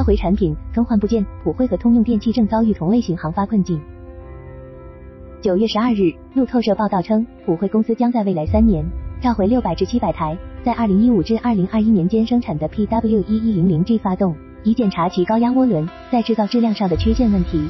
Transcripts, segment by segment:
召回产品更换部件，普惠和通用电气正遭遇同类型航发困境。九月十二日，路透社报道称，普惠公司将在未来三年召回六百至七百台在二零一五至二零二一年间生产的 PW 一一零零 G 发动，以检查其高压涡轮在制造质量上的缺陷问题。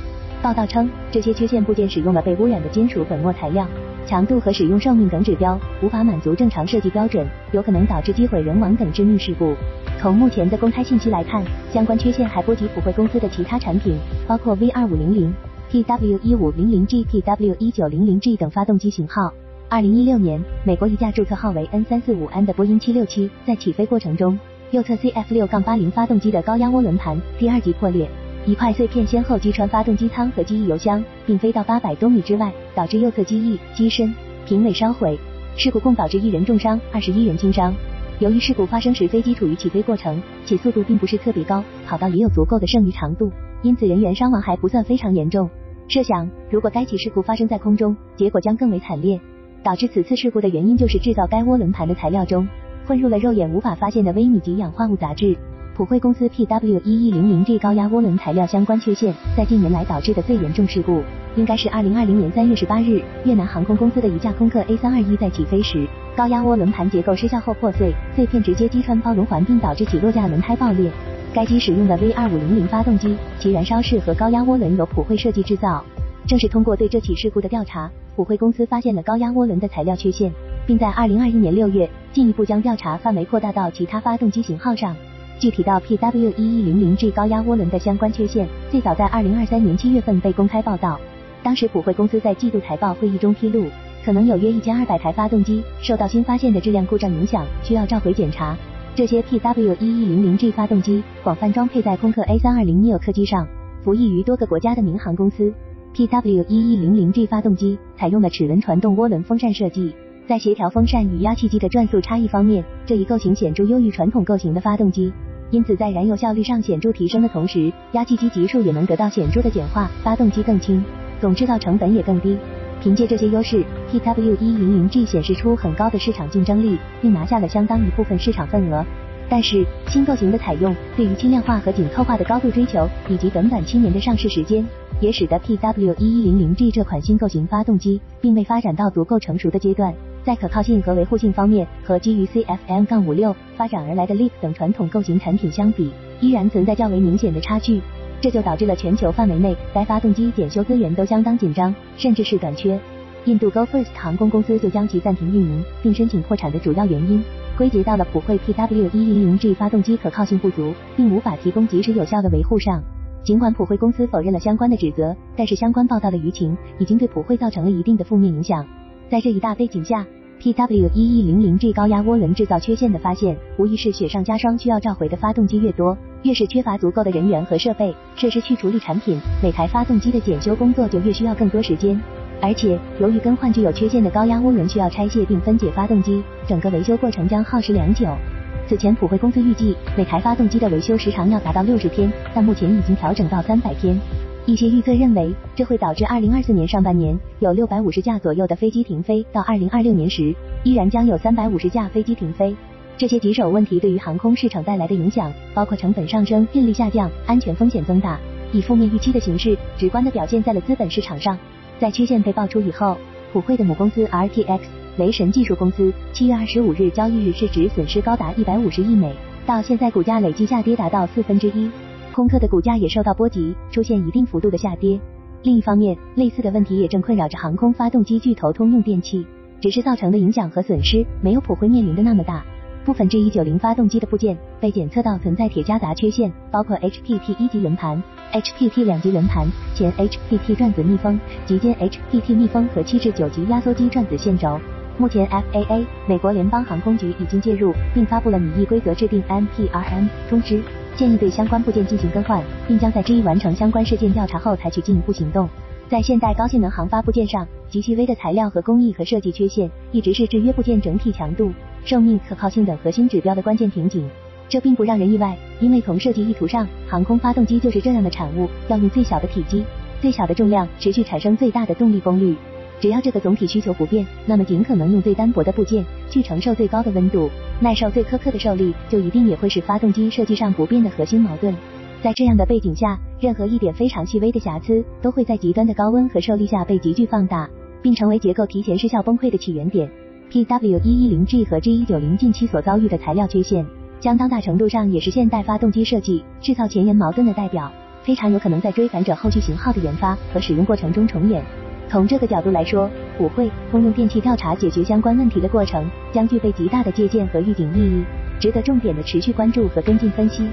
报道称，这些缺陷部件使用了被污染的金属粉末材料。强度和使用寿命等指标无法满足正常设计标准，有可能导致机毁人亡等致命事故。从目前的公开信息来看，相关缺陷还波及普惠公司的其他产品，包括 V 二五零零、PW 一五零零 G、PW 一九零零 G 等发动机型号。二零一六年，美国一架注册号为 N 三四五 N 的波音七六七在起飞过程中，右侧 CF 六杠八零发动机的高压涡轮盘第二级破裂。一块碎片先后击穿发动机舱和机翼油箱，并飞到八百多米之外，导致右侧机翼、机身、平尾烧毁。事故共导致一人重伤，二十一人轻伤。由于事故发生时飞机处于起飞过程，且速度并不是特别高，跑道也有足够的剩余长度，因此人员伤亡还不算非常严重。设想，如果该起事故发生在空中，结果将更为惨烈。导致此次事故的原因就是制造该涡轮盘的材料中混入了肉眼无法发现的微米级氧化物杂质。普惠公司 PW 一一零零 G 高压涡轮材料相关缺陷，在近年来导致的最严重事故，应该是二零二零年三月十八日，越南航空公司的一架空客 A 三二一在起飞时，高压涡轮盘结构失效后破碎，碎片直接击穿包容环，并导致起落架轮胎爆裂。该机使用的 V 二五零零发动机，其燃烧室和高压涡轮由普惠设计制造。正是通过对这起事故的调查，普惠公司发现了高压涡轮的材料缺陷，并在二零二一年六月进一步将调查范围扩大到其他发动机型号上。具体到 PW 一一零零 G 高压涡轮的相关缺陷，最早在二零二三年七月份被公开报道。当时普惠公司在季度财报会议中披露，可能有约一千二百台发动机受到新发现的质量故障影响，需要召回检查。这些 PW 一一零零 G 发动机广泛装配在空客 A 三二零 neo 客机上，服役于多个国家的民航公司。PW 一一零零 G 发动机采用了齿轮传动涡轮风扇设计，在协调风扇与压气机的转速差异方面，这一构型显著优于传统构型的发动机。因此，在燃油效率上显著提升的同时，压气机级数也能得到显著的简化，发动机更轻，总制造成本也更低。凭借这些优势，PW100G 显示出很高的市场竞争力，并拿下了相当一部分市场份额。但是，新构型的采用对于轻量化和紧凑化的高度追求，以及短短七年的上市时间，也使得 PW1100G 这款新构型发动机并未发展到足够成熟的阶段。在可靠性和维护性方面，和基于 CFM 杠56发展而来的 LEAP 等传统构型产品相比，依然存在较为明显的差距。这就导致了全球范围内该发动机检修资源都相当紧张，甚至是短缺。印度 Go First 航空公司就将其暂停运营并申请破产的主要原因，归结到了普惠 PW100G 发动机可靠性不足，并无法提供及时有效的维护上。尽管普惠公司否认了相关的指责，但是相关报道的舆情已经对普惠造成了一定的负面影响。在这一大背景下，PW1100G 高压涡轮制造缺陷的发现，无疑是雪上加霜。需要召回的发动机越多，越是缺乏足够的人员和设备设施去处理产品，每台发动机的检修工作就越需要更多时间。而且，由于更换具有缺陷的高压涡轮需要拆卸并分解发动机，整个维修过程将耗时良久。此前，普惠公司预计每台发动机的维修时长要达到六十天，但目前已经调整到三百天。一些预测认为，这会导致二零二四年上半年有六百五十架左右的飞机停飞，到二零二六年时，依然将有三百五十架飞机停飞。这些棘手问题对于航空市场带来的影响，包括成本上升、运力下降、安全风险增大，以负面预期的形式，直观的表现在了资本市场上。在缺陷被爆出以后，普惠的母公司 RTX 雷神技术公司七月二十五日交易日市值损失高达一百五十亿美，到现在股价累计下跌达到四分之一。空客的股价也受到波及，出现一定幅度的下跌。另一方面，类似的问题也正困扰着航空发动机巨头通用电气，只是造成的影响和损失没有普惠面临的那么大。部分 G 一九零发动机的部件被检测到存在铁夹杂缺陷，包括 HPT 一级轮盘、HPT 两级轮盘、前 HPT 转子密封、级间 HPT 密封和七至九级压缩机转子线轴。目前 FAA 美国联邦航空局已经介入，并发布了拟议规则制定 NPRM 通知。建议对相关部件进行更换，并将在 G 完成相关事件调查后采取进一步行动。在现代高性能航发部件上，极细微的材料和工艺和设计缺陷一直是制约部件整体强度、寿命、可靠性等核心指标的关键瓶颈。这并不让人意外，因为从设计意图上，航空发动机就是这样的产物，要用最小的体积、最小的重量，持续产生最大的动力功率。只要这个总体需求不变，那么尽可能用最单薄的部件去承受最高的温度，耐受最苛刻的受力，就一定也会是发动机设计上不变的核心矛盾。在这样的背景下，任何一点非常细微的瑕疵都会在极端的高温和受力下被急剧放大，并成为结构提前失效崩溃的起源点。PW110G 和 G190 近期所遭遇的材料缺陷，相当大程度上也是现代发动机设计制造前沿矛盾的代表，非常有可能在追赶者后续型号的研发和使用过程中重演。从这个角度来说，普惠、通用电气调查解决相关问题的过程将具备极大的借鉴和预警意义，值得重点的持续关注和跟进分析。